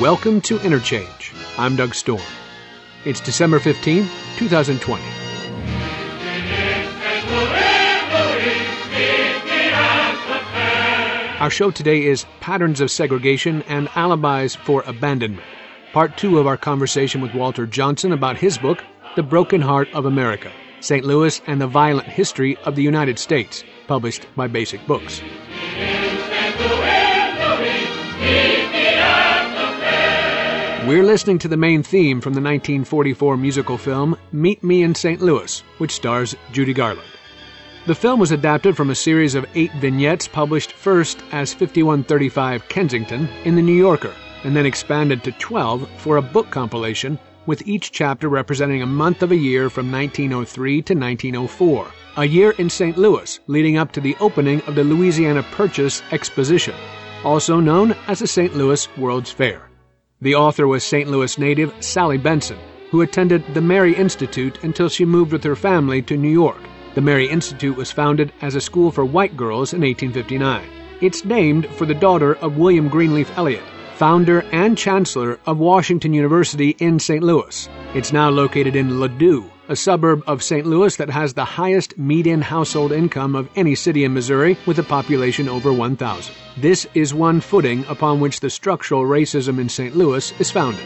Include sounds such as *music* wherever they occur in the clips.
Welcome to Interchange. I'm Doug Storm. It's December 15, 2020. Our show today is Patterns of Segregation and Alibis for Abandonment, part two of our conversation with Walter Johnson about his book, The Broken Heart of America St. Louis and the Violent History of the United States, published by Basic Books. We're listening to the main theme from the 1944 musical film Meet Me in St. Louis, which stars Judy Garland. The film was adapted from a series of eight vignettes published first as 5135 Kensington in The New Yorker, and then expanded to 12 for a book compilation, with each chapter representing a month of a year from 1903 to 1904, a year in St. Louis leading up to the opening of the Louisiana Purchase Exposition, also known as the St. Louis World's Fair. The author was St. Louis native Sally Benson, who attended the Mary Institute until she moved with her family to New York. The Mary Institute was founded as a school for white girls in 1859. It's named for the daughter of William Greenleaf Eliot, founder and chancellor of Washington University in St. Louis. It's now located in Ladue, a suburb of St. Louis that has the highest median household income of any city in Missouri with a population over 1,000. This is one footing upon which the structural racism in St. Louis is founded.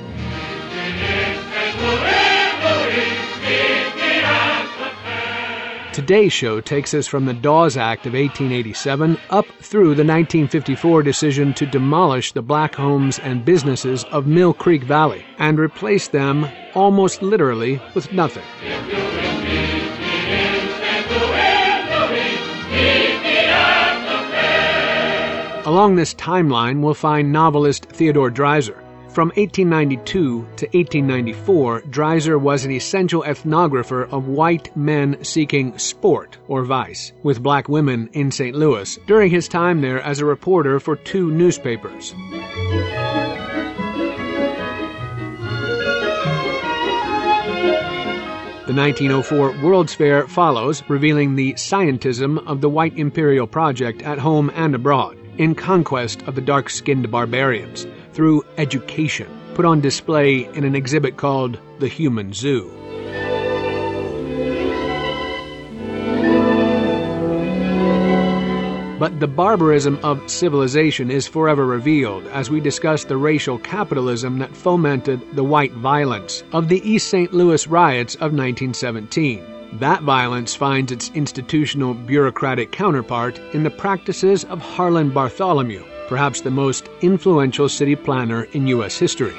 Today's show takes us from the Dawes Act of 1887 up through the 1954 decision to demolish the black homes and businesses of Mill Creek Valley and replace them almost literally with nothing. Along this timeline, we'll find novelist Theodore Dreiser. From 1892 to 1894, Dreiser was an essential ethnographer of white men seeking sport or vice with black women in St. Louis during his time there as a reporter for two newspapers. The 1904 World's Fair follows, revealing the scientism of the white imperial project at home and abroad in conquest of the dark skinned barbarians through education, put on display in an exhibit called The Human Zoo. But the barbarism of civilization is forever revealed as we discuss the racial capitalism that fomented the white violence of the East St. Louis riots of 1917. That violence finds its institutional bureaucratic counterpart in the practices of Harlan Bartholomew, perhaps the most influential city planner in U.S. history.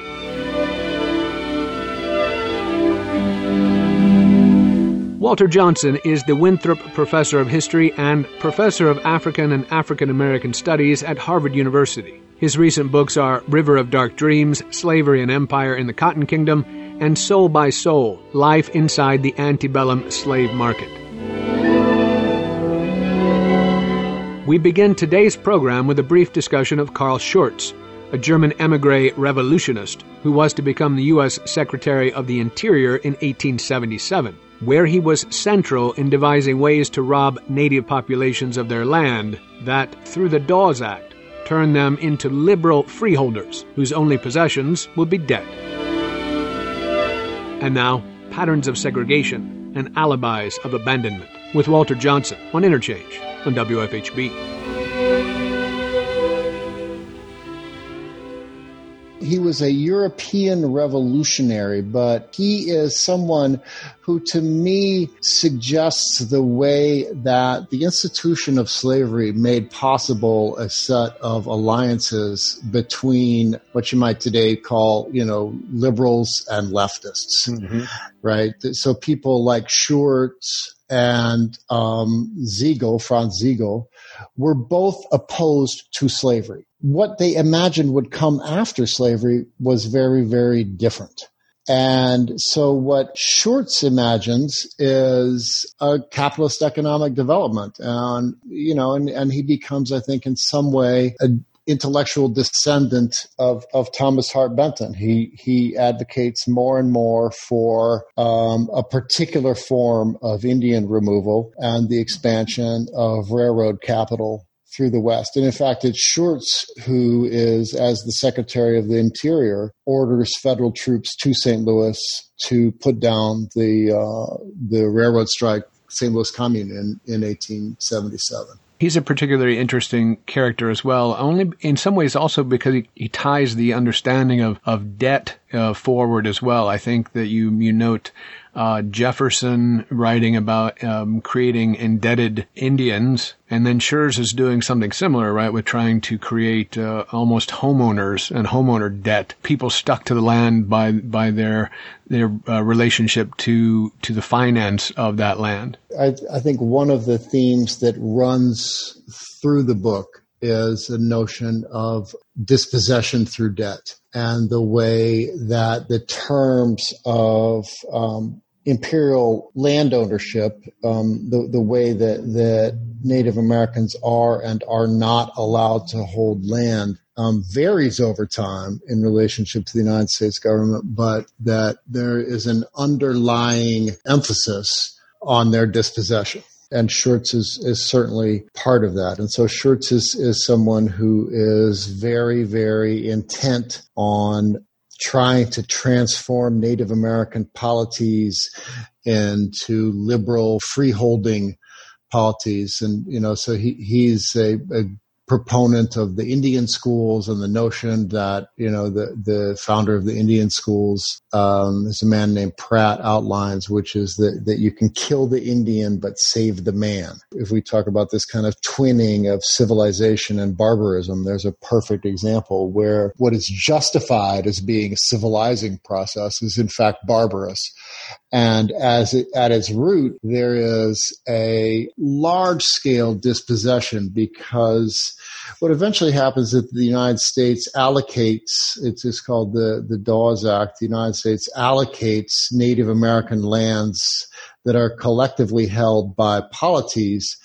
Walter Johnson is the Winthrop Professor of History and Professor of African and African American Studies at Harvard University. His recent books are River of Dark Dreams, Slavery and Empire in the Cotton Kingdom, and Soul by Soul Life Inside the Antebellum Slave Market. We begin today's program with a brief discussion of Carl Schurz, a German emigre revolutionist who was to become the U.S. Secretary of the Interior in 1877, where he was central in devising ways to rob native populations of their land that, through the Dawes Act, turned them into liberal freeholders whose only possessions would be debt. And now, Patterns of Segregation and Alibis of Abandonment with Walter Johnson on Interchange on WFHB. He was a European revolutionary, but he is someone who to me suggests the way that the institution of slavery made possible a set of alliances between what you might today call, you know, liberals and leftists, mm-hmm. right? So people like Schurz and um, Sigel, Franz Sigel, were both opposed to slavery. What they imagined would come after slavery was very, very different. And so what Schurz imagines is a capitalist economic development. And, you know, and, and he becomes, I think, in some way, a intellectual descendant of, of Thomas Hart Benton. He he advocates more and more for um, a particular form of Indian removal and the expansion of railroad capital through the West. And in fact, it's Schurz who is, as the Secretary of the Interior, orders federal troops to St. Louis to put down the uh, the railroad strike, St. Louis Commune in, in 1877 he's a particularly interesting character as well. Only in some ways also because he, he ties the understanding of of debt uh, forward as well. I think that you you note uh, Jefferson writing about um, creating indebted Indians, and then Schurz is doing something similar, right, with trying to create uh, almost homeowners and homeowner debt, people stuck to the land by by their their uh, relationship to to the finance of that land. I, I think one of the themes that runs through the book is a notion of dispossession through debt and the way that the terms of um, imperial land ownership, um, the, the way that, that Native Americans are and are not allowed to hold land um, varies over time in relationship to the United States government, but that there is an underlying emphasis on their dispossession and Schurz is, is certainly part of that. And so Schurz is, is someone who is very, very intent on trying to transform Native American polities into liberal freeholding polities. And, you know, so he, he's a, a proponent of the Indian schools and the notion that you know the the founder of the Indian schools um, is a man named Pratt outlines, which is that that you can kill the Indian but save the man. If we talk about this kind of twinning of civilization and barbarism, there's a perfect example where what is justified as being a civilizing process is in fact barbarous. And as it, at its root, there is a large scale dispossession because what eventually happens is that the United States allocates, it's, it's called the, the Dawes Act, the United States allocates Native American lands that are collectively held by polities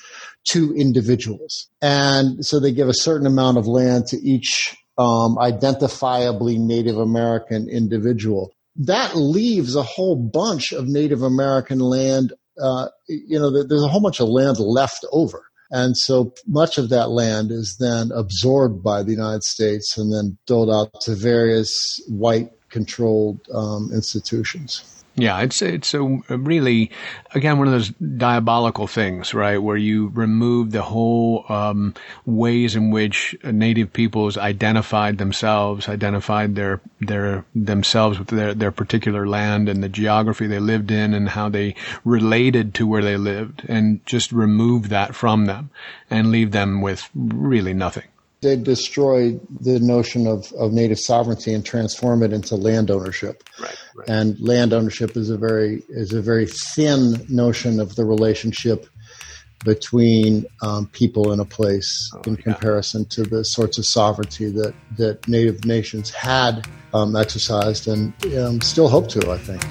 to individuals. And so they give a certain amount of land to each um, identifiably Native American individual. That leaves a whole bunch of Native American land. Uh, you know, there's a whole bunch of land left over. And so much of that land is then absorbed by the United States and then doled out to various white controlled um, institutions. Yeah, it's it's a really again one of those diabolical things, right? Where you remove the whole um, ways in which native peoples identified themselves, identified their their themselves with their their particular land and the geography they lived in and how they related to where they lived, and just remove that from them and leave them with really nothing they destroy the notion of, of native sovereignty and transform it into land ownership. Right, right. And land ownership is a very is a very thin notion of the relationship between um, people in a place oh, in comparison to the sorts of sovereignty that, that native nations had um, exercised and um, still hope to, I think.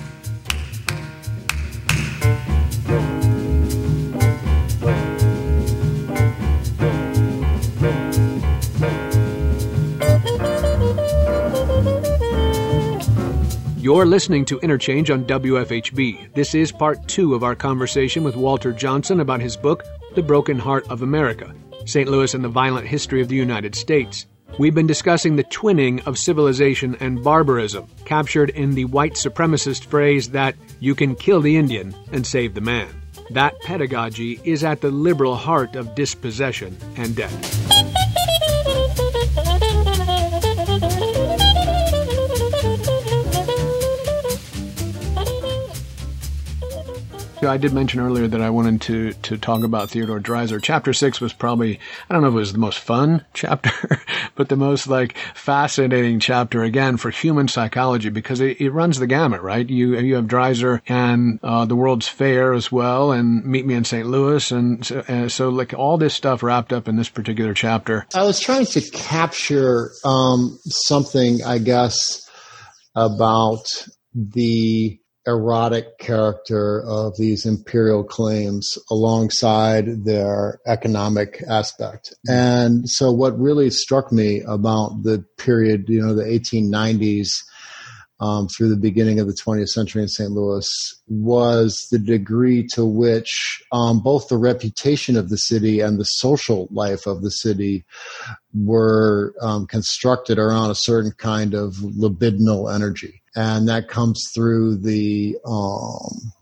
You're listening to Interchange on WFHB. This is part two of our conversation with Walter Johnson about his book, The Broken Heart of America St. Louis and the Violent History of the United States. We've been discussing the twinning of civilization and barbarism, captured in the white supremacist phrase that you can kill the Indian and save the man. That pedagogy is at the liberal heart of dispossession and death. I did mention earlier that I wanted to to talk about Theodore Dreiser. Chapter six was probably I don't know if it was the most fun *laughs* chapter, but the most like fascinating chapter again for human psychology because it, it runs the gamut, right? You you have Dreiser and uh, the World's Fair as well, and Meet Me in St. Louis, and so, and so like all this stuff wrapped up in this particular chapter. I was trying to capture um, something, I guess, about the erotic character of these imperial claims alongside their economic aspect. And so what really struck me about the period, you know, the 1890s, um, through the beginning of the 20th century in St. Louis was the degree to which um, both the reputation of the city and the social life of the city were um, constructed around a certain kind of libidinal energy. And that comes through the um,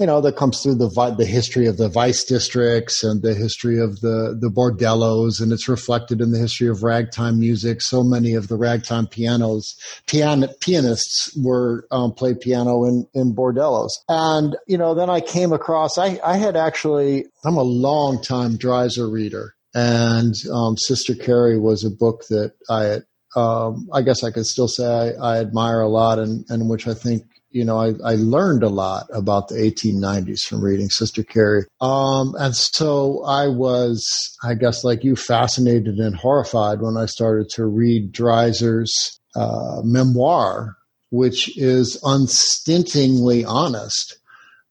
you know, that comes through the the history of the vice districts and the history of the the bordellos, and it's reflected in the history of ragtime music. So many of the ragtime pianos pian, pianists were um, played piano in in bordellos, and you know, then I came across. I I had actually I'm a long time Dreiser reader, and um, Sister Carrie was a book that I um, I guess I could still say I, I admire a lot and, and which I think you know, I, I learned a lot about the 1890s from reading Sister Carrie. Um, and so I was, I guess, like you, fascinated and horrified when I started to read Dreiser's uh, memoir, which is unstintingly honest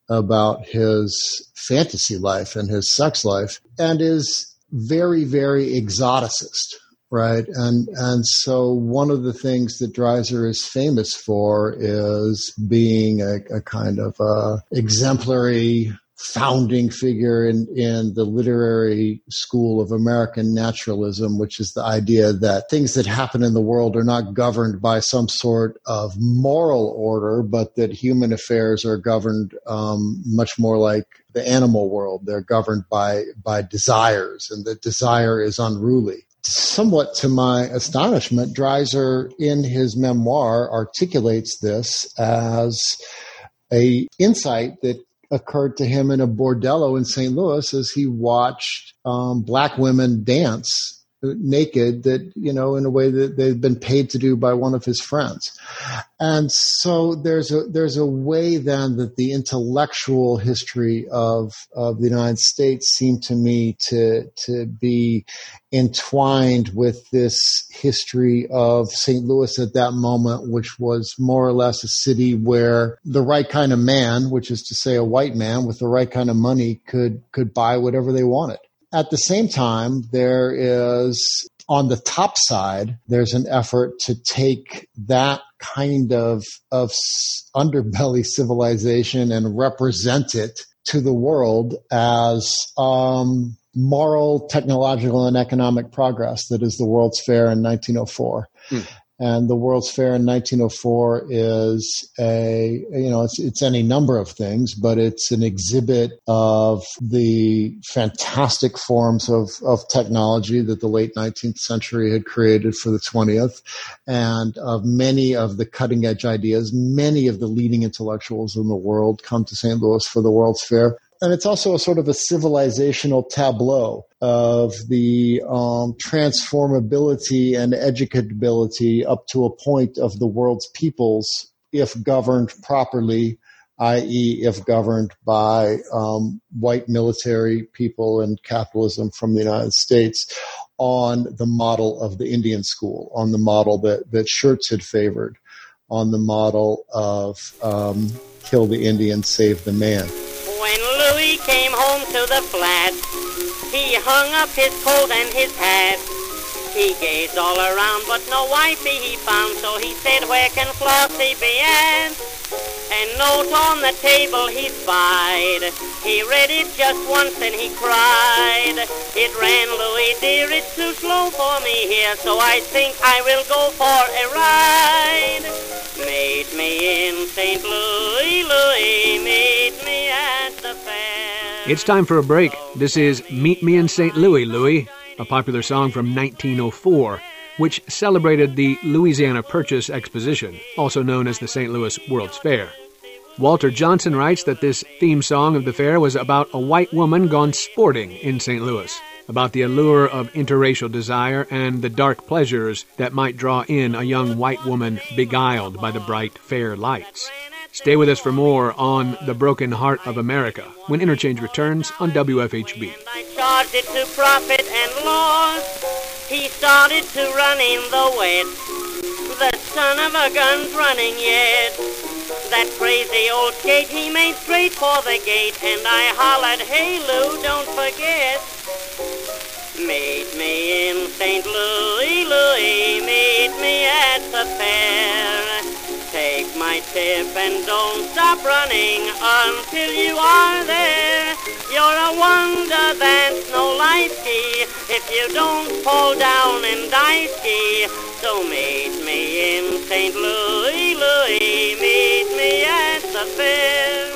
about his fantasy life and his sex life and is very, very exoticist right? And and so one of the things that Dreiser is famous for is being a, a kind of a exemplary founding figure in, in the literary school of American naturalism, which is the idea that things that happen in the world are not governed by some sort of moral order, but that human affairs are governed um, much more like the animal world. They're governed by by desires, and that desire is unruly somewhat to my astonishment, Dreiser in his memoir articulates this as a insight that occurred to him in a bordello in St. Louis as he watched um, black women dance naked that you know in a way that they've been paid to do by one of his friends and so there's a there's a way then that the intellectual history of of the United States seemed to me to to be entwined with this history of St. Louis at that moment which was more or less a city where the right kind of man which is to say a white man with the right kind of money could could buy whatever they wanted at the same time, there is on the top side, there's an effort to take that kind of, of underbelly civilization and represent it to the world as um, moral, technological, and economic progress that is the World's Fair in 1904. Mm. And the World's Fair in 1904 is a, you know, it's, it's any number of things, but it's an exhibit of the fantastic forms of, of technology that the late 19th century had created for the 20th and of many of the cutting edge ideas. Many of the leading intellectuals in the world come to St. Louis for the World's Fair and it's also a sort of a civilizational tableau of the um, transformability and educability up to a point of the world's peoples if governed properly, i.e., if governed by um, white military people and capitalism from the United States on the model of the Indian school, on the model that, that Schurz had favored, on the model of um, kill the Indian, save the man. Came home to the flat. He hung up his coat and his hat. He gazed all around, but no wifey he found, so he said, where can Flossie be at? And note on the table he spied. He read it just once and he cried. It ran, Louis dear, it's too slow for me here, so I think I will go for a ride. Meet me in St. Louis, Louis, meet me at the fair. It's time for a break. This is Meet Me in St. Louis, Louis, a popular song from 1904, which celebrated the Louisiana Purchase Exposition, also known as the St. Louis World's Fair. Walter Johnson writes that this theme song of the fair was about a white woman gone sporting in St. Louis, about the allure of interracial desire and the dark pleasures that might draw in a young white woman beguiled by the bright, fair lights. Stay with us for more on The Broken Heart of America when Interchange returns on WFHB. He started to run in the wet. The son of a gun's running yet. That crazy old skate he made straight for the gate, and I hollered, Hey Lou, don't forget. Meet me in St. Louis, Louis, meet me at the fair. Take my tip and don't stop running until you are there. You're a wonder that's no light ski if you don't fall down and die ski. So meet me in St. Louis, Louis, meet me at the fair.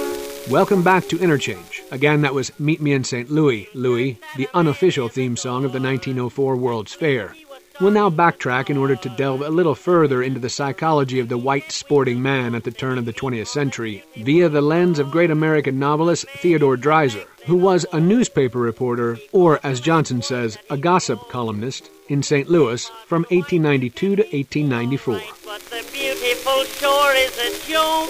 Welcome back to Interchange. Again, that was Meet Me in St. Louis, Louis, the unofficial theme song of the 1904 World's Fair. We'll now backtrack in order to delve a little further into the psychology of the white sporting man at the turn of the 20th century via the lens of great American novelist Theodore Dreiser, who was a newspaper reporter, or as Johnson says, a gossip columnist, in St. Louis from 1892 to 1894. But the beautiful shore is a joke.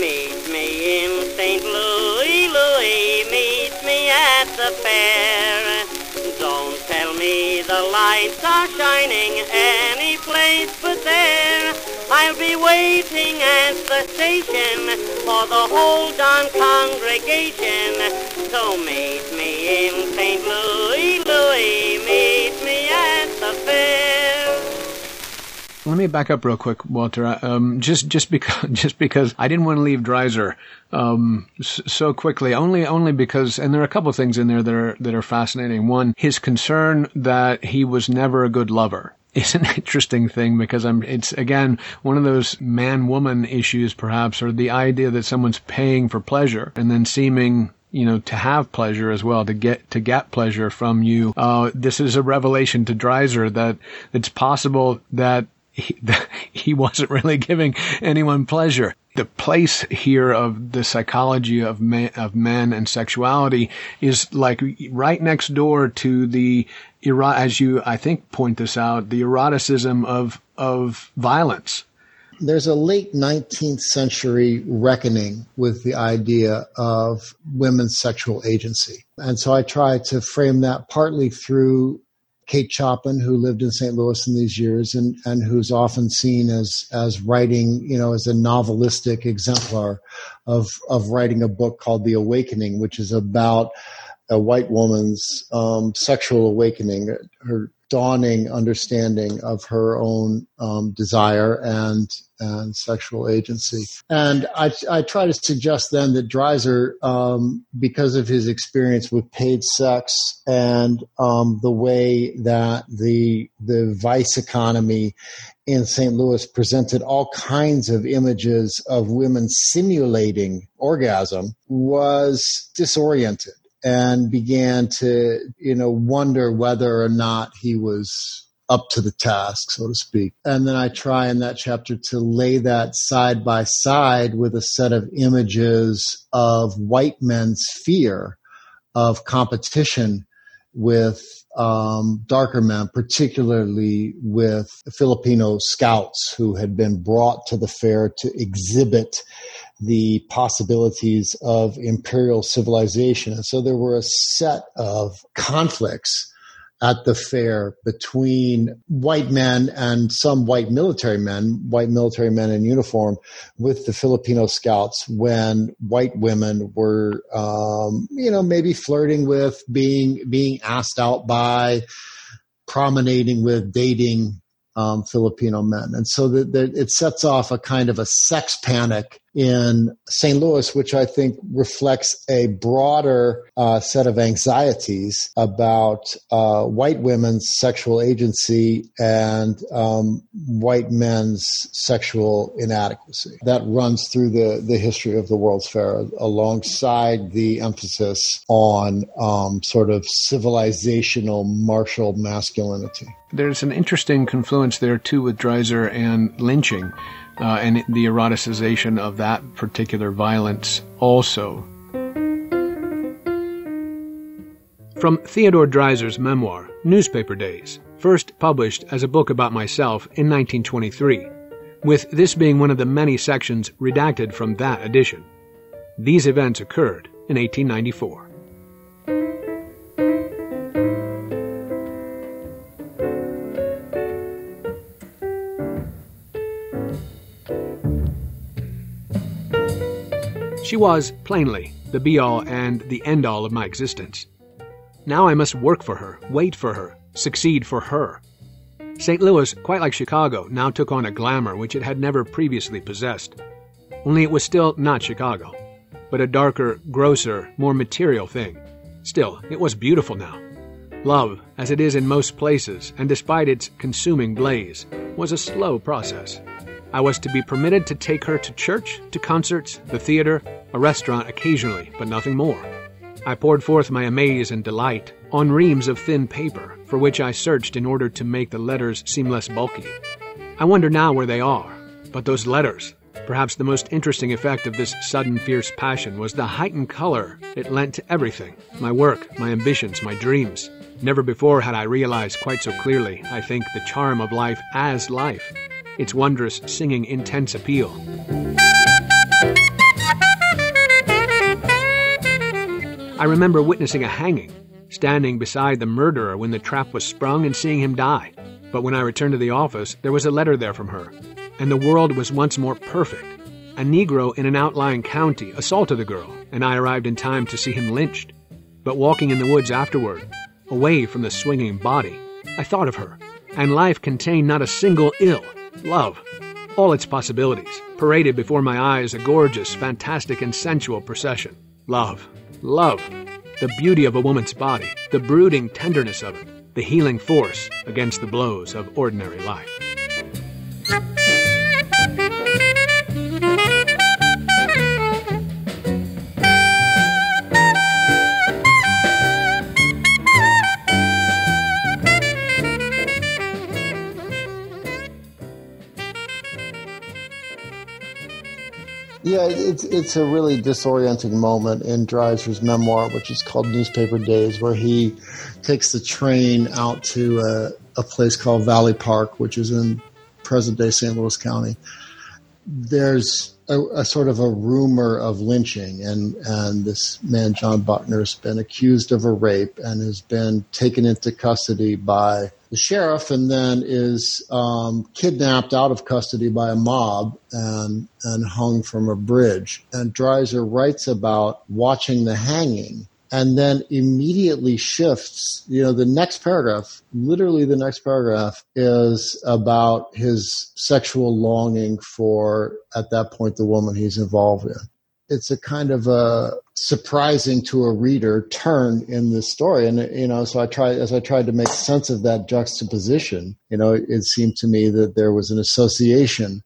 Meet me in St. Louis, Louis, meet me at the fair. Don't tell me the lights are shining any place but there. I'll be waiting at the station for the whole darn congregation. So meet me in St. Louis, Louis, meet Let me back up real quick, Walter. Um, just just *laughs* because just because I didn't want to leave Dreiser um, so quickly. Only only because, and there are a couple of things in there that are that are fascinating. One, his concern that he was never a good lover is an *laughs* interesting thing because I'm, it's again one of those man woman issues perhaps, or the idea that someone's paying for pleasure and then seeming you know, to have pleasure as well, to get, to get pleasure from you. Uh, this is a revelation to Dreiser that it's possible that he, *laughs* he wasn't really giving anyone pleasure. The place here of the psychology of man, of men and sexuality is like right next door to the, as you, I think, point this out, the eroticism of, of violence there's a late 19th century reckoning with the idea of women's sexual agency. And so I try to frame that partly through Kate Chopin, who lived in St. Louis in these years and, and who's often seen as, as writing, you know, as a novelistic exemplar of, of writing a book called The Awakening, which is about a white woman's um, sexual awakening, her dawning understanding of her own um, desire and and sexual agency. And I, I try to suggest then that Dreiser, um, because of his experience with paid sex and um, the way that the the vice economy in St. Louis presented all kinds of images of women simulating orgasm, was disoriented and began to, you know, wonder whether or not he was up to the task, so to speak. And then I try in that chapter to lay that side by side with a set of images of white men's fear of competition with um, darker men, particularly with Filipino scouts who had been brought to the fair to exhibit the possibilities of imperial civilization. And so there were a set of conflicts at the fair between white men and some white military men, white military men in uniform, with the Filipino scouts when white women were, um, you know, maybe flirting with, being being asked out by, promenading with, dating um, Filipino men, and so that it sets off a kind of a sex panic in St. Louis, which I think reflects a broader uh, set of anxieties about uh, white women's sexual agency and um, white men's sexual inadequacy. That runs through the, the history of the World's Fair alongside the emphasis on um, sort of civilizational martial masculinity. There's an interesting confluence there too with Dreiser and lynching uh, and the eroticization of that particular violence also. From Theodore Dreiser's memoir, Newspaper Days, first published as a book about myself in 1923, with this being one of the many sections redacted from that edition. These events occurred in 1894. She was, plainly, the be all and the end all of my existence. Now I must work for her, wait for her, succeed for her. St. Louis, quite like Chicago, now took on a glamour which it had never previously possessed. Only it was still not Chicago, but a darker, grosser, more material thing. Still, it was beautiful now. Love, as it is in most places, and despite its consuming blaze, was a slow process. I was to be permitted to take her to church, to concerts, the theater, a restaurant occasionally, but nothing more. I poured forth my amaze and delight on reams of thin paper, for which I searched in order to make the letters seem less bulky. I wonder now where they are. But those letters, perhaps the most interesting effect of this sudden fierce passion was the heightened color it lent to everything my work, my ambitions, my dreams. Never before had I realized quite so clearly, I think, the charm of life as life, its wondrous, singing, intense appeal. I remember witnessing a hanging, standing beside the murderer when the trap was sprung and seeing him die. But when I returned to the office, there was a letter there from her, and the world was once more perfect. A Negro in an outlying county assaulted the girl, and I arrived in time to see him lynched. But walking in the woods afterward, away from the swinging body, I thought of her, and life contained not a single ill. Love, all its possibilities, paraded before my eyes a gorgeous, fantastic, and sensual procession. Love, love, the beauty of a woman's body, the brooding tenderness of it, the healing force against the blows of ordinary life. Yeah, it's it's a really disorienting moment in Dreiser's memoir, which is called Newspaper Days, where he takes the train out to a, a place called Valley Park, which is in present day St. Louis County. There's a, a, sort of a rumor of lynching, and and this man John Buckner has been accused of a rape and has been taken into custody by the sheriff, and then is um, kidnapped out of custody by a mob and and hung from a bridge. And Dreiser writes about watching the hanging and then immediately shifts. You know, the next paragraph, literally the next paragraph, is about his sexual longing for, at that point, the woman he's involved in. It's a kind of a surprising to a reader turn in this story. And, you know, so I tried, as I tried to make sense of that juxtaposition, you know, it, seemed to me that there was an association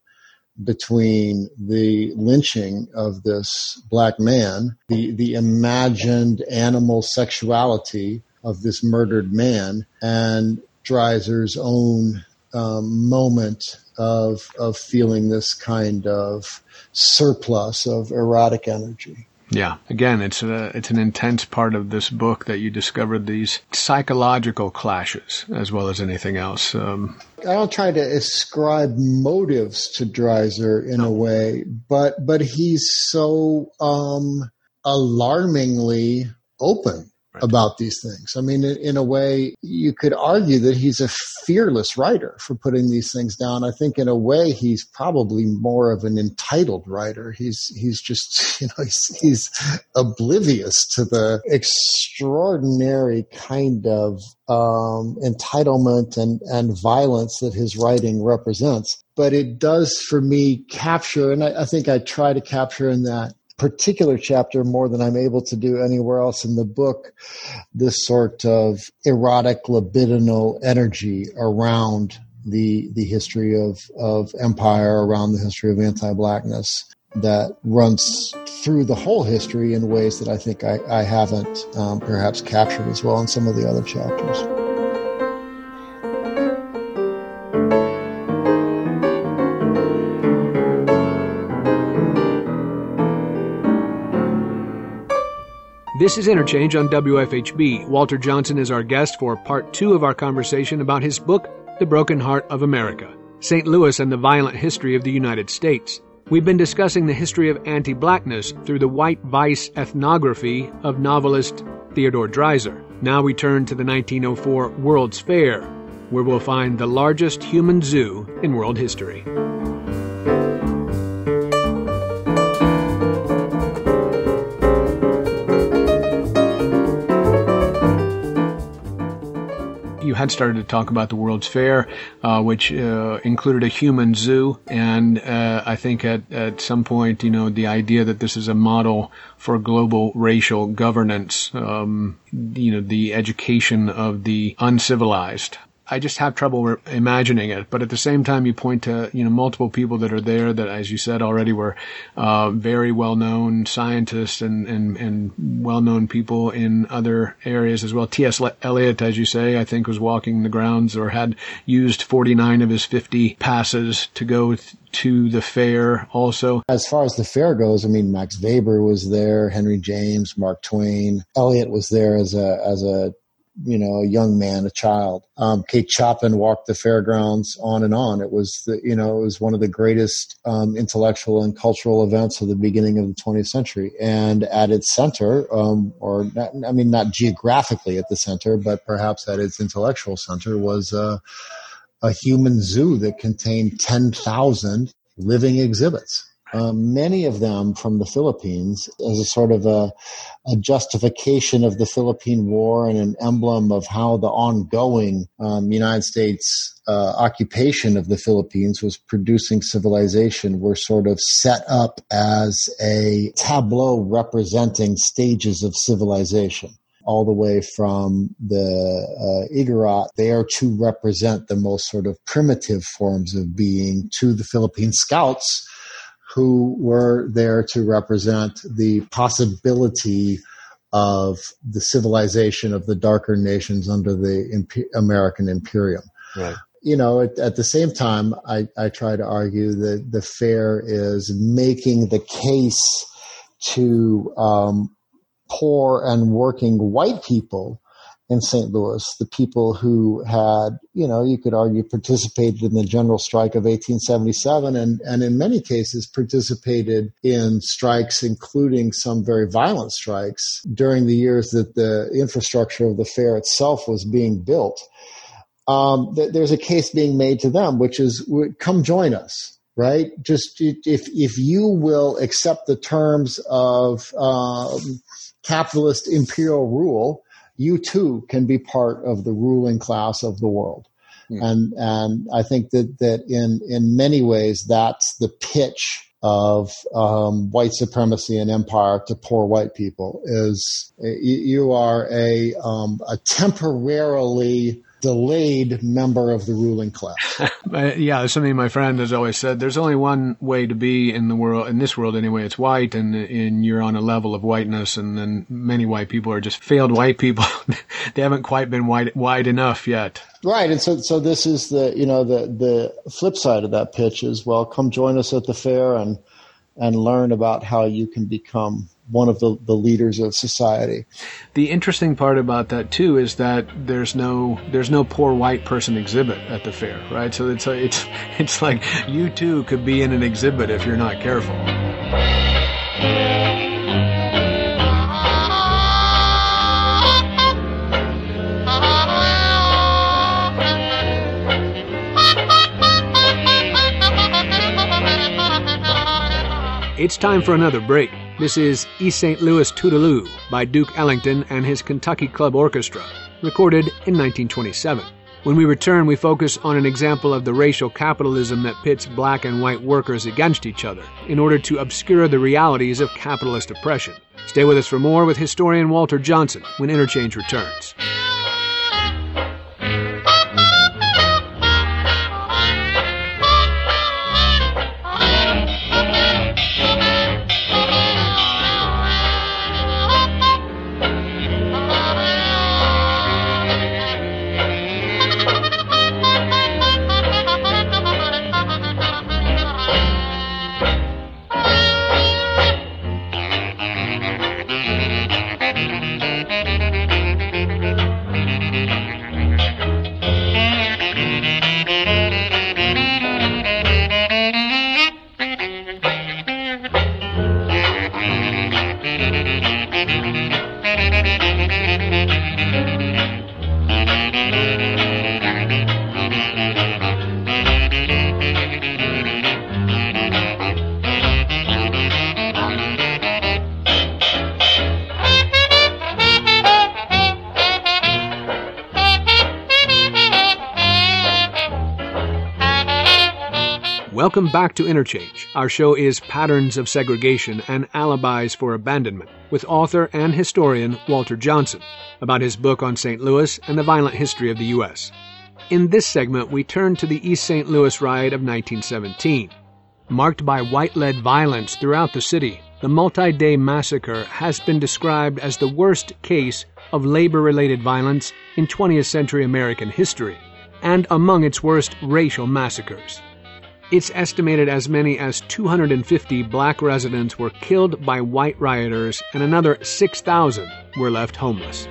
between the lynching of this black man, the, the imagined animal sexuality of this murdered man, and Dreiser's own um, moment of of feeling this kind of surplus of erotic energy. Yeah, again, it's a, it's an intense part of this book that you discovered these psychological clashes as well as anything else. Um, I don't try to ascribe motives to Dreiser in no. a way, but but he's so um, alarmingly open right. about these things. I mean, in, a way, you could argue that he's a fearless writer for putting these things down. I think, in a way, he's probably more of an entitled writer. He's he's just *laughs* you know he's, he's oblivious to the extraordinary kind of um, entitlement and and violence that his writing represents. But it does, for me, capture, and I, I think I try to capture in that particular chapter more than I'm able to do anywhere else in the book. This sort of erotic libidinal energy around the the history of of empire, around the history of anti-blackness that runs through the whole history in ways that I think I, I haven't um, perhaps captured as well in some of the other chapters. This is Interchange on WFHB. Walter Johnson is our guest for part two of our conversation about his book, The Broken Heart of America St. Louis and the Violent History of the United States. We've been discussing the history of anti blackness through the white vice ethnography of novelist Theodore Dreiser. Now we turn to the 1904 World's Fair, where we'll find the largest human zoo in world history. You had started to talk about the World's Fair, uh, which uh, included a human zoo, and uh, I think at at some point, you know, the idea that this is a model for global racial governance, um, you know, the education of the uncivilized. I just have trouble re- imagining it. But at the same time, you point to you know multiple people that are there that, as you said already, were uh, very well known scientists and and, and well known people in other areas as well. T.S. Eliot, as you say, I think was walking the grounds or had used 49 of his 50 passes to go. Th- to the fair also. As far as the fair goes, I mean, Max Weber was there, Henry James, Mark Twain. Eliot was there as a, as a you know, a young man, a child. Um, Kate Chopin walked the fairgrounds on and on. It was the, you know, it was one of the greatest um, intellectual and cultural events of the beginning of the 20th century. And at its center, um, or not, I mean, not geographically at the center, but perhaps at its intellectual center was uh, a human zoo that contained 10,000 living exhibits. Um, many of them from the Philippines as a sort of a, a, justification of the Philippine War and an emblem of how the ongoing um, United States uh, occupation of the Philippines was producing civilization were sort of set up as a tableau representing stages of civilization. All the way from the uh, Igorot there to represent the most sort of primitive forms of being to the Philippine scouts who were there to represent the possibility of the civilization of the darker nations under the Imp- American Imperium. Right. You know, at, at, the same time, I, I try to argue that the fair is making the case to um, poor and working white people in St. Louis, the people who had, you know, you could argue participated in the general strike of 1877 and, and in many cases participated in strikes, including some very violent strikes during the years that the infrastructure of the fair itself was being built. Um, th- there's a case being made to them, which is come join us, right? Just if, if you will accept the terms of um, capitalist imperial rule, you too can be part of the ruling class of the world. Mm. And and I think that that in in many ways that's the pitch of um, white supremacy and empire to poor white people is you are a um, a temporarily delayed member of the ruling class. *laughs* yeah, something my friend has always said. There's only one way to be in the world, in this world anyway. It's white, and, and you're on a level of whiteness, and then many white people are just failed white people. *laughs* they haven't quite been wide, wide enough yet. Right, and so so this is the you know the the flip side of that pitch is well, come join us at the fair and and learn about how you can become one of the, the leaders of society. The interesting part about that too is that there's no there's no poor white person exhibit at the fair, right? So it's a, it's *laughs* it's like you too could be in an exhibit if you're not careful. It's time for another break. This is East St. Louis Toodle-Oo by Duke Ellington and his Kentucky Club Orchestra, recorded in 1927. When we return, we focus on an example of the racial capitalism that pits black and white workers against each other in order to obscure the realities of capitalist oppression. Stay with us for more with historian Walter Johnson when Interchange returns. Welcome back to Interchange. Our show is Patterns of Segregation and Alibis for Abandonment with author and historian Walter Johnson about his book on St. Louis and the violent history of the U.S. In this segment, we turn to the East St. Louis riot of 1917. Marked by white led violence throughout the city, the multi day massacre has been described as the worst case of labor related violence in 20th century American history and among its worst racial massacres. It's estimated as many as 250 black residents were killed by white rioters and another 6,000 were left homeless.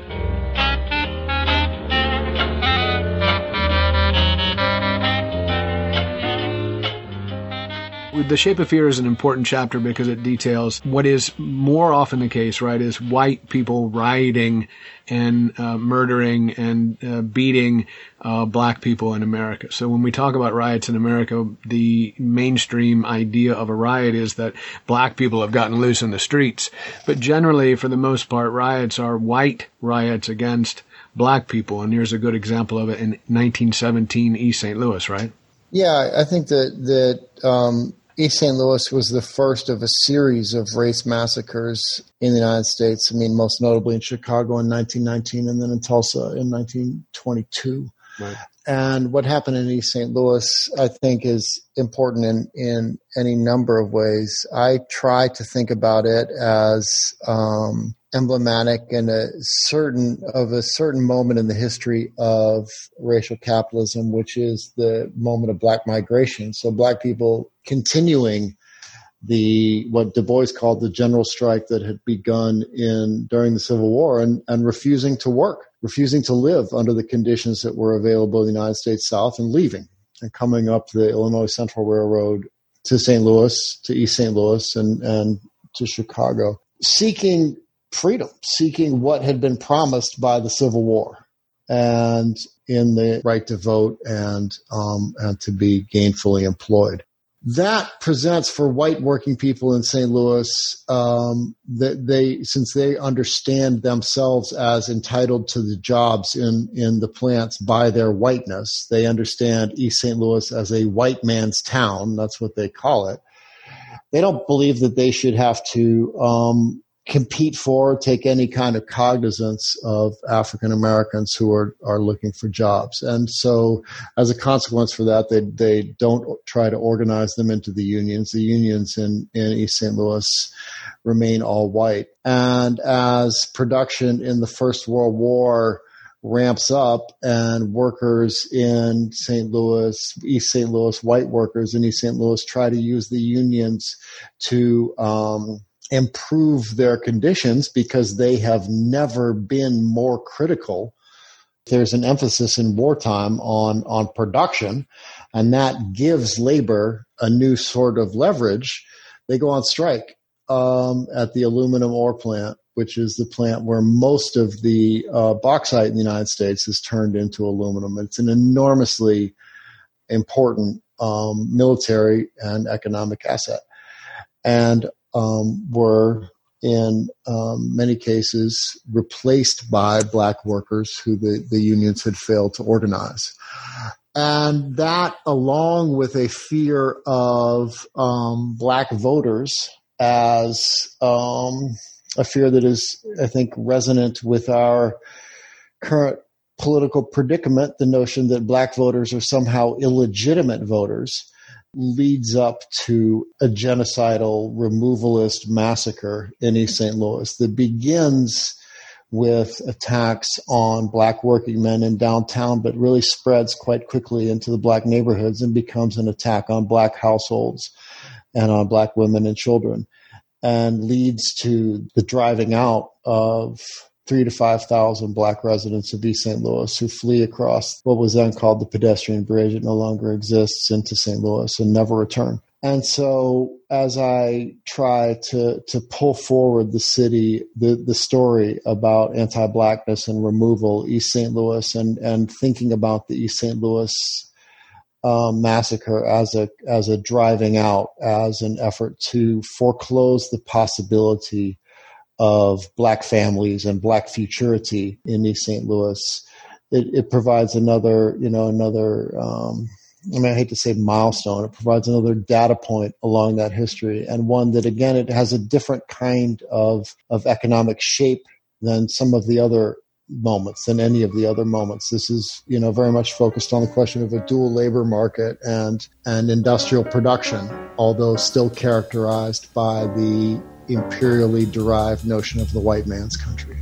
The Shape of Fear is an important chapter because it details what is more often the case, right, is white people rioting and uh, murdering and uh, beating uh, black people in America. So when we talk about riots in America, the mainstream idea of a riot is that black people have gotten loose in the streets. But generally, for the most part, riots are white riots against black people. And here's a good example of it in 1917 East St. Louis, right? Yeah, I think that that um, East St. Louis was the first of a series of race massacres in the United States. I mean, most notably in Chicago in 1919 and then in Tulsa in 1922. Right. And what happened in East St. Louis, I think, is important in, in any number of ways. I try to think about it as um, emblematic and a certain of a certain moment in the history of racial capitalism, which is the moment of black migration. So black people continuing the what Du Bois called the general strike that had begun in during the Civil War and, and refusing to work, refusing to live under the conditions that were available in the United States South and leaving and coming up the Illinois Central Railroad to St. Louis, to East St. Louis and, and to Chicago, seeking freedom, seeking what had been promised by the Civil War and in the right to vote and, um, and to be gainfully employed. That presents for white working people in St. Louis um, that they, since they understand themselves as entitled to the jobs in in the plants by their whiteness, they understand East St. Louis as a white man's town. That's what they call it. They don't believe that they should have to um, compete for, take any kind of cognizance of African Americans who are, are looking for jobs. And so as a consequence for that, they, they don't try to organize them into the unions. The unions in, in East St. Louis remain all white. And as production in the First World War ramps up and workers in St. Louis, East St. Louis, white workers in East St. Louis try to use the unions to, um, improve their conditions because they have never been more critical. There's an emphasis in wartime on, on production, and that gives labor a new sort of leverage. They go on strike um, at the aluminum ore plant, which is the plant where most of the uh, bauxite in the United States is turned into aluminum. It's an enormously important um, military and economic asset. And um, were in um, many cases replaced by black workers who the, the unions had failed to organize. And that, along with a fear of um, black voters as um, a fear that is, I think, resonant with our current political predicament, the notion that black voters are somehow illegitimate voters, leads up to a genocidal removalist massacre in East St. Louis that begins with attacks on black working men in downtown, but really spreads quite quickly into the black neighborhoods and becomes an attack on black households and on black women and children and leads to the driving out of three to 5,000 black residents of East St. Louis who flee across what was then called the pedestrian bridge. It no longer exists into St. Louis and never return. And so as I try to, to pull forward the city, the, the story about anti-blackness and removal, East St. Louis and, and thinking about the East St. Louis um, massacre as a, as a driving out, as an effort to foreclose the possibility of black families and black futurity in East St. Louis. It, it provides another, you know, another um, I mean, I hate to say milestone. It provides another data point along that history, and one that again it has a different kind of of economic shape than some of the other moments than any of the other moments. This is, you know, very much focused on the question of a dual labor market and and industrial production, although still characterized by the imperially derived notion of the white man's country.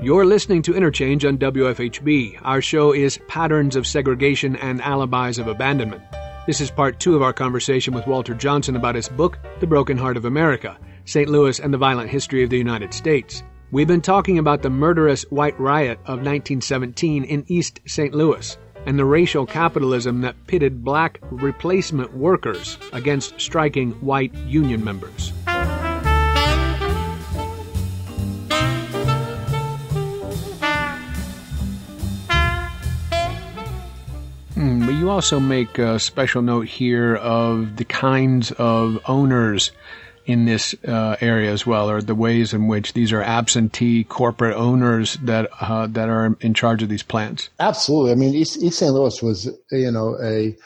You're listening to Interchange on WFHB. Our show is Patterns of Segregation and Alibis of Abandonment. This is part two of our conversation with Walter Johnson about his book, The Broken Heart of America St. Louis and the Violent History of the United States. We've been talking about the murderous White Riot of 1917 in East St. Louis and the racial capitalism that pitted black replacement workers against striking white union members. Hmm, but you also make a special note here of the kinds of owners in this uh, area as well, or the ways in which these are absentee corporate owners that uh, that are in charge of these plants. Absolutely. I mean, East, East St. Louis was, you know, a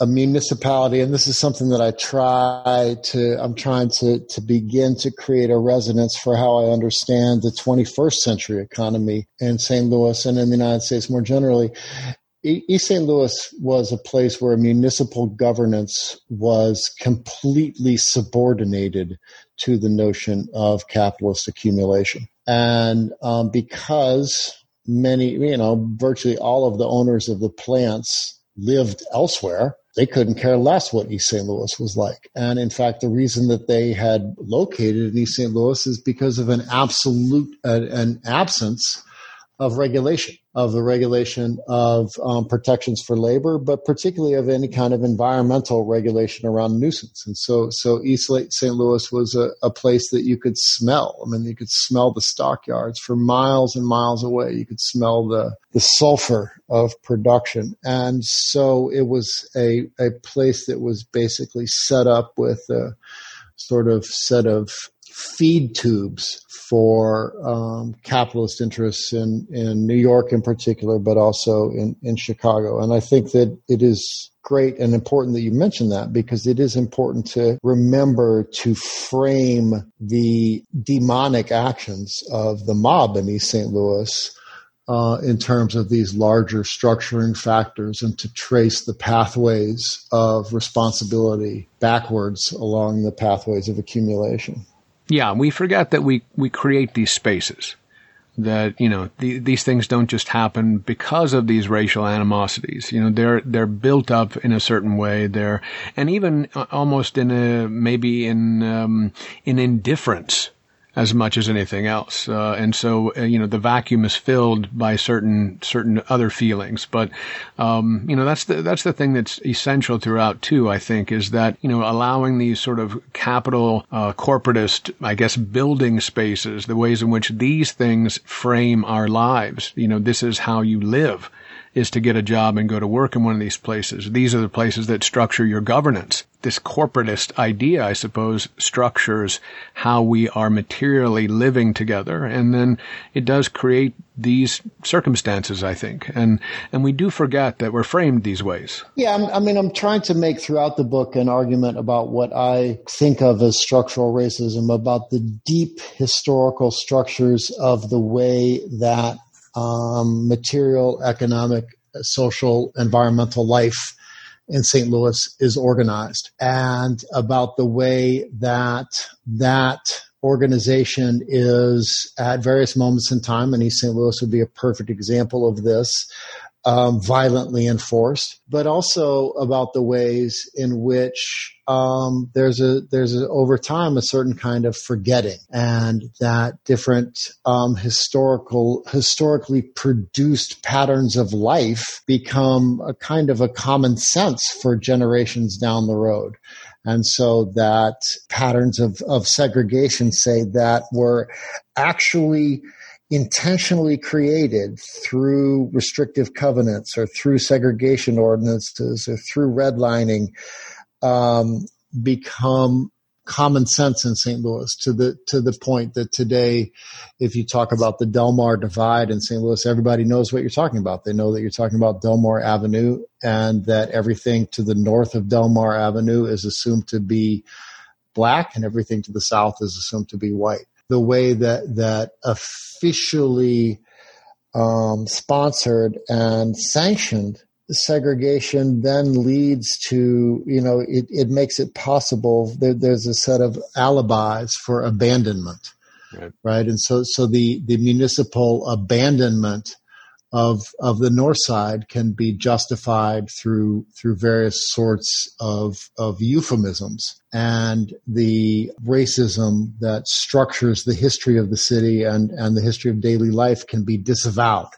a municipality, and this is something that I try to. I'm trying to to begin to create a resonance for how I understand the 21st century economy in St. Louis and in the United States more generally. East St. Louis was a place where municipal governance was completely subordinated to the notion of capitalist accumulation. And um, because many, you know, virtually all of the owners of the plants lived elsewhere, they couldn't care less what East St. Louis was like. And in fact, the reason that they had located in East St. Louis is because of an absolute, uh, an absence of regulation, of the regulation of um, protections for labor, but particularly of any kind of environmental regulation around nuisance. And so, so East St. Louis was a, a, place that you could smell. I mean, you could smell the stockyards for miles and miles away. You could smell the, the sulfur of production. And so it was a, a place that was basically set up with a sort of set of feed tubes for um, capitalist interests in, in New York in particular, but also in, in Chicago. And I think that it is great and important that you mention that because it is important to remember to frame the demonic actions of the mob in East St. Louis uh, in terms of these larger structuring factors and to trace the pathways of responsibility backwards along the pathways of accumulation. Yeah, we forget that we, we create these spaces. That, you know, the, these things don't just happen because of these racial animosities. You know, they're, they're built up in a certain way. They're, and even uh, almost in a, maybe in, um, in indifference as much as anything else. Uh, and so, uh, you know, the vacuum is filled by certain, certain other feelings. But, um, you know, that's the, that's the thing that's essential throughout too, I think, is that, you know, allowing these sort of capital, uh, corporatist, I guess, building spaces, the ways in which these things frame our lives. You know, this is how you live is to get a job and go to work in one of these places. These are the places that structure your governance. This corporatist idea, I suppose, structures how we are materially living together. And then it does create these circumstances, I think. And, and we do forget that we're framed these ways. Yeah. I'm, I mean, I'm trying to make throughout the book an argument about what I think of as structural racism, about the deep historical structures of the way that um, material, economic, social, environmental life in St. Louis is organized and about the way that that organization is at various moments in time, and East St. Louis would be a perfect example of this, um, violently enforced, but also about the ways in which um, there's a there's a, over time a certain kind of forgetting, and that different um, historical historically produced patterns of life become a kind of a common sense for generations down the road. And so that patterns of, of segregation say that were actually intentionally created through restrictive covenants or through segregation ordinances or through redlining um, become common sense in St. Louis to the to the point that today, if you talk about the Delmar Divide in St. Louis, everybody knows what you're talking about. They know that you're talking about Delmar Avenue, and that everything to the north of Delmar Avenue is assumed to be black, and everything to the south is assumed to be white. The way that that officially um, sponsored and sanctioned segregation then leads to you know it, it makes it possible there, there's a set of alibis for abandonment right. right and so so the the municipal abandonment of of the north side can be justified through through various sorts of of euphemisms. And the racism that structures the history of the city and and the history of daily life can be disavowed.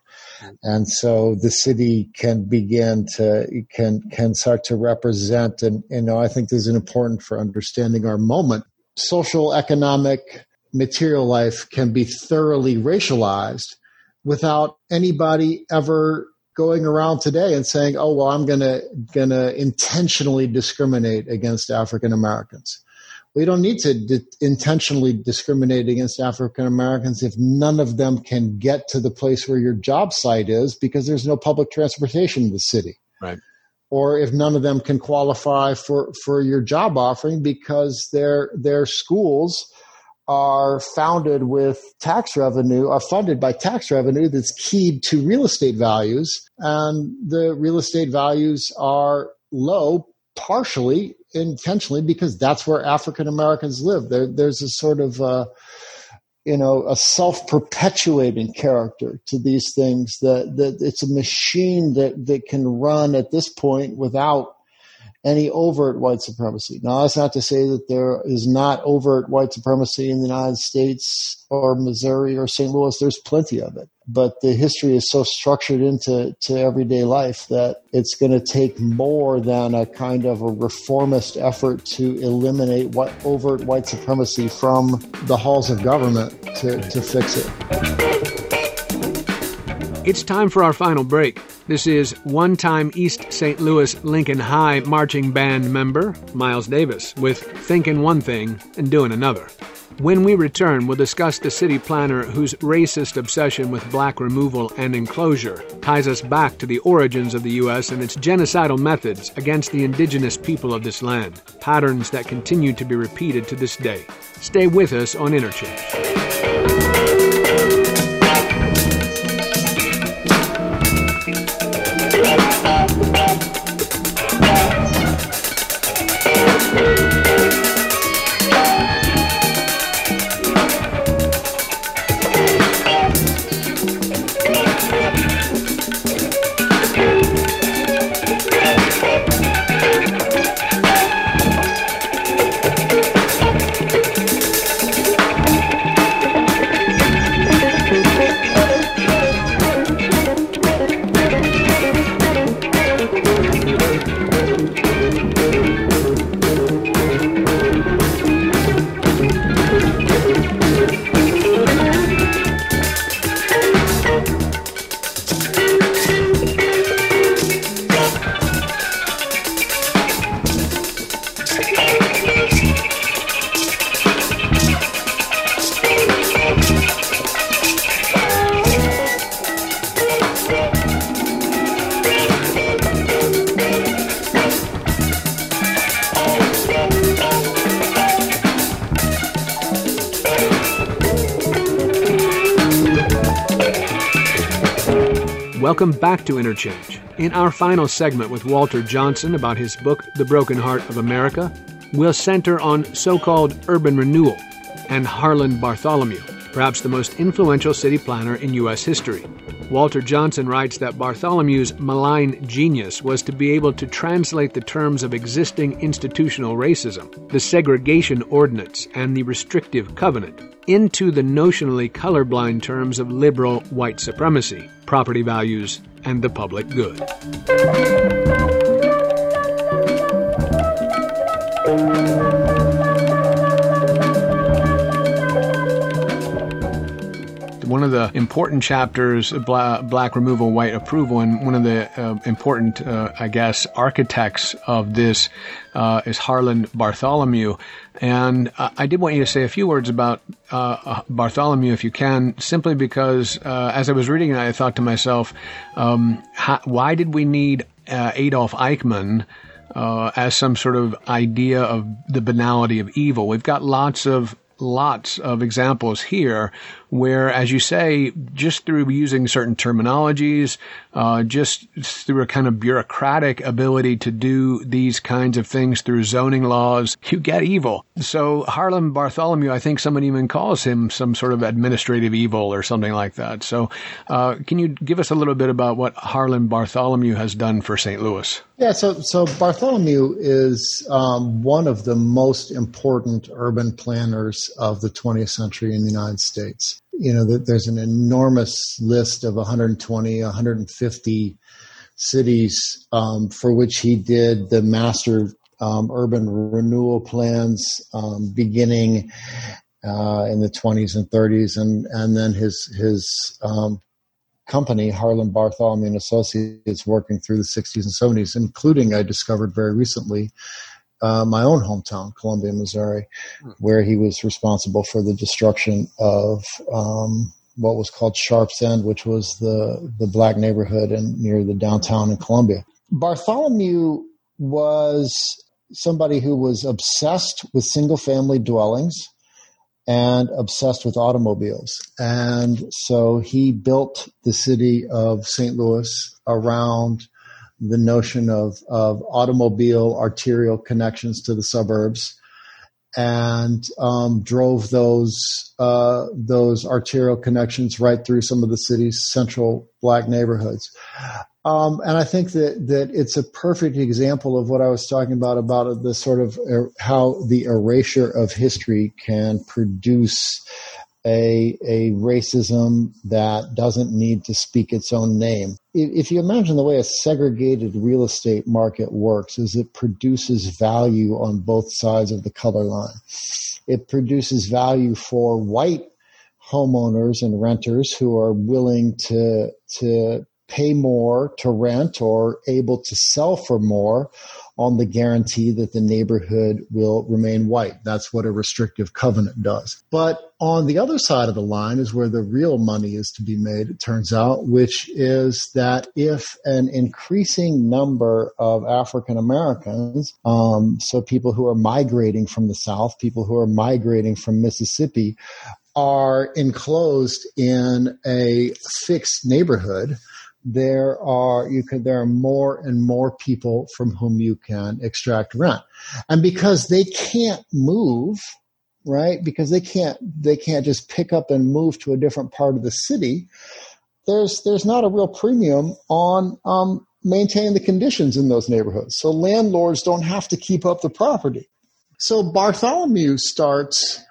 And so the city can begin to can can start to represent and you know i think this is important for understanding our moment. Social economic material life can be thoroughly racialized without anybody ever going around today and saying oh well i'm going to going to intentionally discriminate against african americans we don't need to di- intentionally discriminate against African Americans if none of them can get to the place where your job site is because there's no public transportation in the city. Right. Or if none of them can qualify for, for your job offering because their their schools are founded with tax revenue, are funded by tax revenue that's keyed to real estate values, and the real estate values are low partially intentionally because that's where African Americans live. There, there's a sort of, uh, you know, a self perpetuating character to these things that, that it's a machine that, that can run at this point without any overt white supremacy. Now, that's not to say that there is not overt white supremacy in the United States or Missouri or St. Louis. There's plenty of it. But the history is so structured into to everyday life that it's going to take more than a kind of a reformist effort to eliminate what overt white supremacy from the halls of government to, to fix it. It's time for our final break. This is one time East St. Louis Lincoln High marching band member Miles Davis with Thinking One Thing and Doing Another. When we return, we'll discuss the city planner whose racist obsession with black removal and enclosure ties us back to the origins of the U.S. and its genocidal methods against the indigenous people of this land, patterns that continue to be repeated to this day. Stay with us on Interchange. Interchange. In our final segment with Walter Johnson about his book, The Broken Heart of America, we'll center on so called urban renewal and Harlan Bartholomew, perhaps the most influential city planner in U.S. history. Walter Johnson writes that Bartholomew's malign genius was to be able to translate the terms of existing institutional racism, the segregation ordinance, and the restrictive covenant into the notionally colorblind terms of liberal white supremacy, property values, and the public good. One one of the important chapters, black, black removal, white approval, and one of the uh, important, uh, I guess, architects of this uh, is Harlan Bartholomew. And uh, I did want you to say a few words about uh, uh, Bartholomew, if you can, simply because as I was reading it, I thought to myself, um, how, why did we need Adolf Eichmann? uh, as some sort of idea of the banality of evil. We've got lots of lots of examples here where, as you say, just through using certain terminologies, uh, just through a kind of bureaucratic ability to do these kinds of things through zoning laws, you get evil. So Harlan Bartholomew, I think someone even calls him some sort of administrative evil or something like that. So, uh, can you give us a little bit about what Harlan Bartholomew has done for St. Louis? Yeah, so so Bartholomew is um, one of the most important urban planners of the 20th century in the United States you know, there's an enormous list of 120, 150 cities um, for which he did the master um, urban renewal plans um, beginning uh, in the 20s and 30s, and and then his his um, company Harlan Bartholomew and Associates working through the 60s and 70s, including I discovered very recently uh, my own hometown, Columbia, Missouri, hmm. where he was responsible for the destruction of um, what was called Sharp's End, which was the the black neighborhood and near the downtown in Columbia. Bartholomew was somebody who was obsessed with single family dwellings and obsessed with automobiles. And so he built the city of St. Louis around the notion of, of automobile arterial connections to the suburbs and um, drove those uh, those arterial connections right through some of the city's central black neighborhoods. Um, and I think that that it's a perfect example of what I was talking about about the sort of er- how the erasure of history can produce a, a racism that doesn't need to speak its own name. If you imagine the way a segregated real estate market works is it produces value on both sides of the color line. It produces value for white homeowners and renters who are willing to, to pay more to rent or able to sell for more on the guarantee that the neighborhood will remain white. That's what a restrictive covenant does. But on the other side of the line is where the real money is to be made, it turns out, which is that if an increasing number of African Americans, um, so people who are migrating from the South, people who are migrating from Mississippi, are enclosed in a fixed neighborhood, there are you can there are more and more people from whom you can extract rent. And because they can't move right because they can't they can't just pick up and move to a different part of the city there's there's not a real premium on um, maintaining the conditions in those neighborhoods. So landlords don't have to keep up the property. So bartholomew starts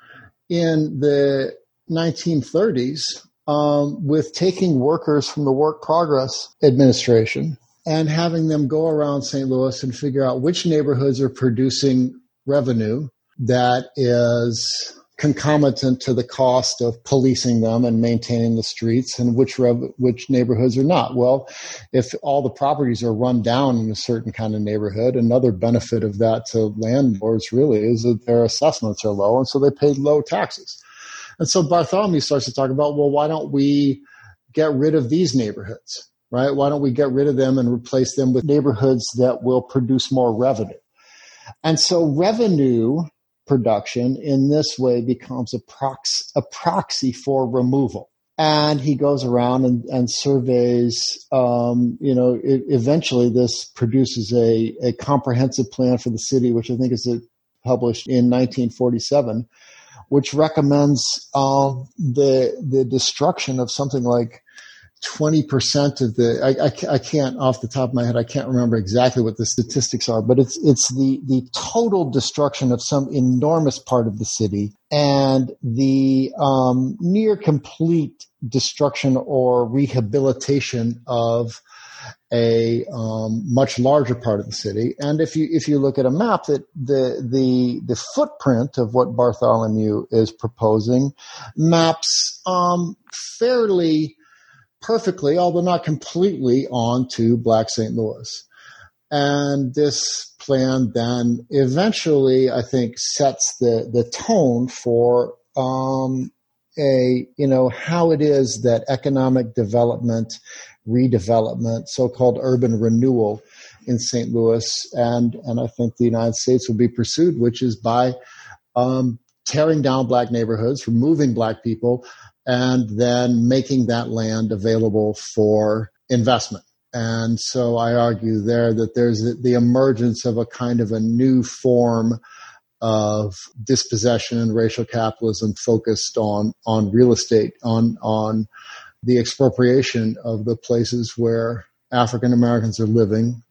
in the 1930s um, with taking workers from the Work Progress Administration and having them go around St. Louis and figure out which neighborhoods are producing revenue that is concomitant to the cost of policing them and maintaining the streets and which rev- which neighborhoods are not well if all the properties are run down in a certain kind of neighborhood another benefit of that to landlords really is that their assessments are low and so they pay low taxes and so Bartholomew starts to talk about, well, why don't we get rid of these neighborhoods, right? Why don't we get rid of them and replace them with neighborhoods that will produce more revenue? And so revenue production in this way becomes a, prox- a proxy for removal. And he goes around and, and surveys, um, you know, it, eventually this produces a, a comprehensive plan for the city, which I think is published in 1947 which recommends uh, the the destruction of something like 20% of the I, I, I, can't off the top of my head I can't remember exactly what the statistics are but it's it's the the total destruction of some enormous part of the city and the um, near complete destruction or rehabilitation of a um, much larger part of the city. And if you if you look at a map, that the the the footprint of what Bartholomew is proposing maps um, fairly perfectly, although not completely, onto Black St. Louis. And this plan then eventually, I think, sets the the tone for um, a you know how it is that economic development redevelopment, so-called urban renewal in St. Louis, and and I think the United States will be pursued, which is by um, tearing down black neighborhoods, removing black people, and then making that land available for investment. And so I argue there that there's the emergence of a kind of a new form of dispossession and racial capitalism focused on on real estate, on on the expropriation of the places where African Americans are living,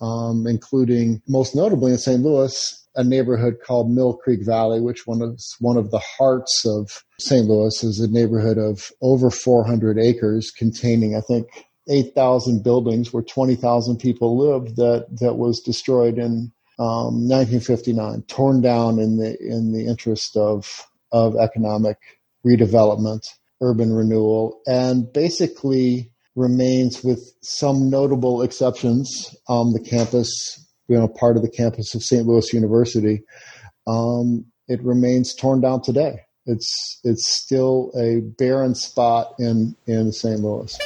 um, including most notably in St. Louis, a neighborhood called Mill Creek Valley, which one is one of the hearts of St. Louis, is a neighborhood of over 400 acres containing, I think, 8,000 buildings where 20,000 people lived that, that was destroyed in um, 1959, torn down in the, in the interest of, of economic redevelopment urban renewal and basically remains with some notable exceptions. Um, the campus, you know, part of the campus of St. Louis University, um, it remains torn down today. It's it's still a barren spot in in St. Louis.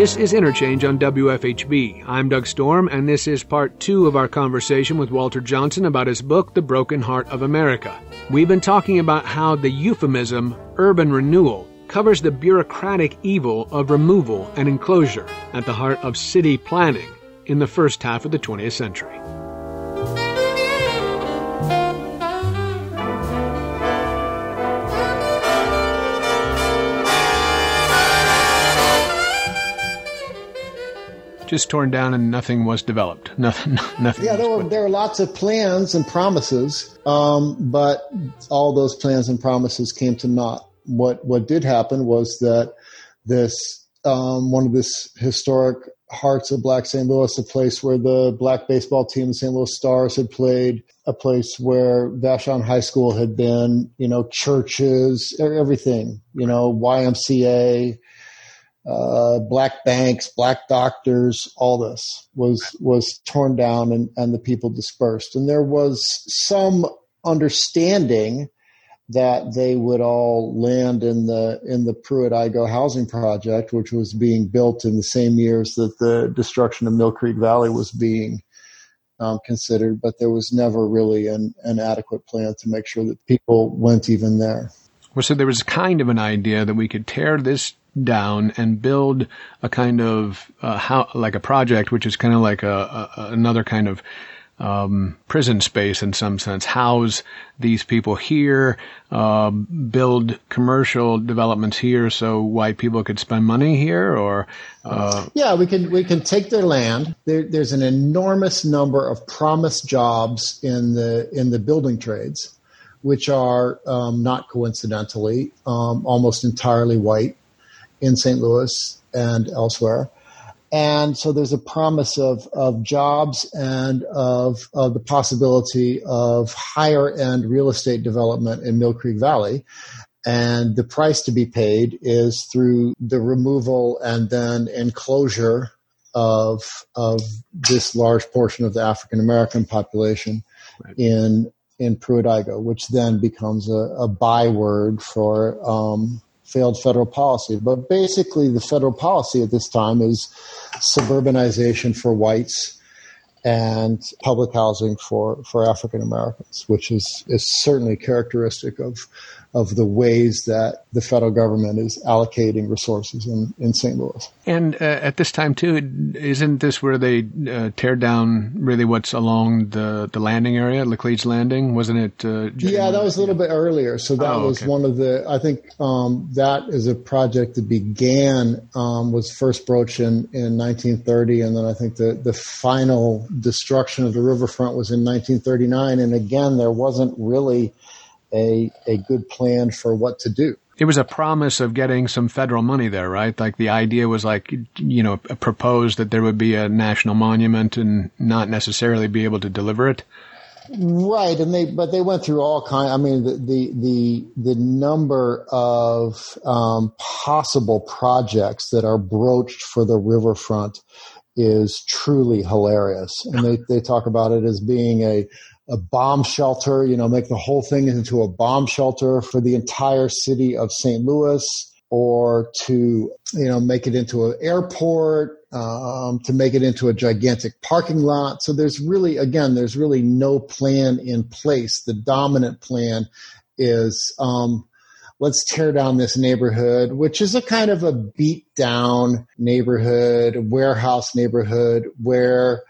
This is Interchange on WFHB. I'm Doug Storm, and this is part two of our conversation with Walter Johnson about his book, The Broken Heart of America. We've been talking about how the euphemism urban renewal covers the bureaucratic evil of removal and enclosure at the heart of city planning in the first half of the 20th century. Just torn down and nothing was developed. *laughs* Nothing. Nothing. Yeah, there were there were lots of plans and promises, um, but all those plans and promises came to naught. What what did happen was that this um, one of this historic hearts of Black St. Louis, a place where the black baseball team, the St. Louis Stars, had played, a place where Vashon High School had been, you know, churches, everything, you know, YMCA, uh, black banks, black doctors, all this was was torn down and, and the people dispersed. And there was some understanding that they would all land in the in the Pruitt-Igoe housing project, which was being built in the same years that the destruction of Mill Creek Valley was being um, considered. But there was never really an, an adequate plan to make sure that people went even there. Well, so there was kind of an idea that we could tear this down and build a kind of uh, how like a project, which is kind of like a, a another kind of um, prison space in some sense. House these people here, uh, build commercial developments here, so white people could spend money here, or uh, yeah, we can we can take their land. There, there's an enormous number of promised jobs in the in the building trades, which are um, not coincidentally um, almost entirely white in St. Louis and elsewhere. And so there's a promise of, of jobs and of, of the possibility of higher end real estate development in Mill Creek Valley. And the price to be paid is through the removal and then enclosure of, of this large portion of the African American population right. in, in Pruitt-Igoe, which then becomes a, a byword for, um, failed federal policy. But basically, the federal policy at this time is suburbanization for whites and public housing for, for African Americans, which is, is certainly characteristic of of the ways that the federal government is allocating resources in, in St. Louis. And uh, at this time, too, isn't this where they uh, tear down really what's along the, the landing area, Laclede's Landing? Wasn't it? Uh, yeah, that was a little bit earlier. So that oh, was okay. one of the, I think um, that is a project that began, um, was first broached in, in 1930. And then I think the, the final destruction of the riverfront was in 1939. And again, there wasn't really a, a good plan for what to do. It was a promise of getting some federal money there, right? Like the idea was like, you know, proposed that there would be a national monument and not necessarily be able to deliver it. Right, and they but they went through all kind. I mean, the the the, the number of um, possible projects that are broached for the riverfront is truly hilarious, and they they talk about it as being a a bomb shelter, you know, make the whole thing into a bomb shelter for the entire city of St. Louis or to, you know, make it into an airport, um, to make it into a gigantic parking lot. So there's really, again, there's really no plan in place. The dominant plan is, um, let's tear down this neighborhood, which is a kind of a beat down neighborhood, warehouse neighborhood where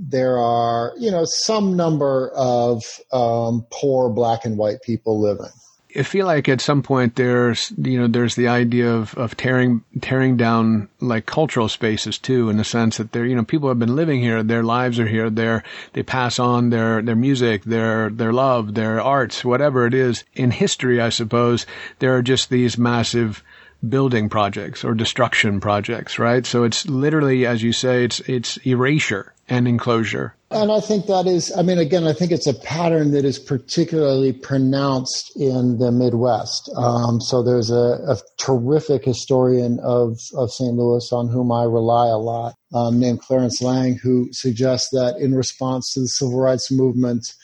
there are, you know, some number of um, poor black and white people living. I feel like at some point there's, you know, there's the idea of, of tearing, tearing down like cultural spaces too, in the sense that there, you know, people have been living here, their lives are here, they're, they pass on their, their music, their, their love, their arts, whatever it is. In history, I suppose, there are just these massive, building projects or destruction projects, right? So it's literally, as you say, it's, it's erasure and enclosure. And I think that is, I mean, again, I think it's a pattern that is particularly pronounced in the Midwest. Um, so there's a, a, terrific historian of, of St. Louis on whom I rely a lot, um, named Clarence Lang, who suggests that in response to the civil rights movement,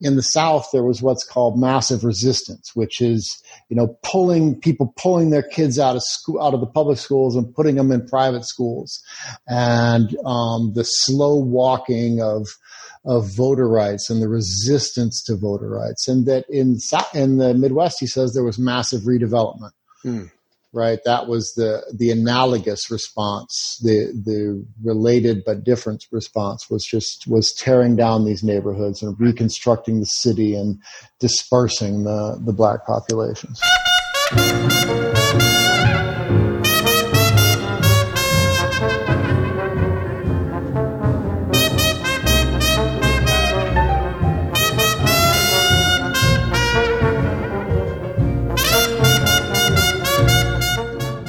in the South, there was what's called massive resistance, which is, you know, pulling people, pulling their kids out of school, out of the public schools and putting them in private schools. And, um, the slow walking of, of voter rights and the resistance to voter rights. And that in, in the Midwest, he says there was massive redevelopment. Hmm right? That was the the analogous response. The the related but different response was just was tearing down these neighborhoods and reconstructing the city and dispersing the the black populations.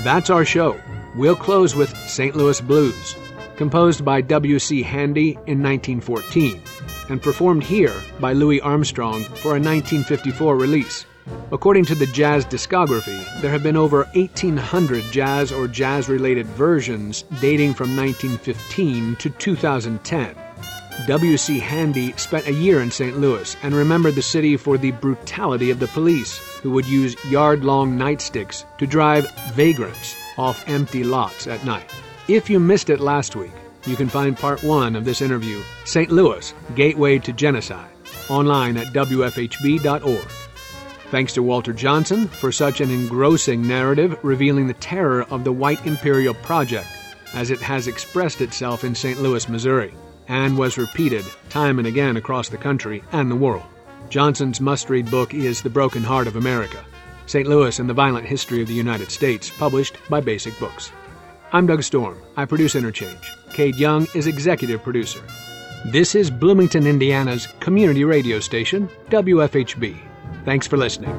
That's our show. We'll close with St. Louis Blues, composed by W.C. Handy in 1914 and performed here by Louis Armstrong for a 1954 release. According to the jazz discography, there have been over 1,800 jazz or jazz related versions dating from 1915 to 2010. W.C. Handy spent a year in St. Louis and remembered the city for the brutality of the police, who would use yard long nightsticks to drive vagrants off empty lots at night. If you missed it last week, you can find part one of this interview, St. Louis Gateway to Genocide, online at WFHB.org. Thanks to Walter Johnson for such an engrossing narrative revealing the terror of the White Imperial Project as it has expressed itself in St. Louis, Missouri and was repeated time and again across the country and the world. Johnson's must read book is The Broken Heart of America St. Louis and the Violent History of the United States, published by Basic Books. I'm Doug Storm. I produce Interchange. Cade Young is executive producer. This is Bloomington, Indiana's community radio station, WFHB. Thanks for listening.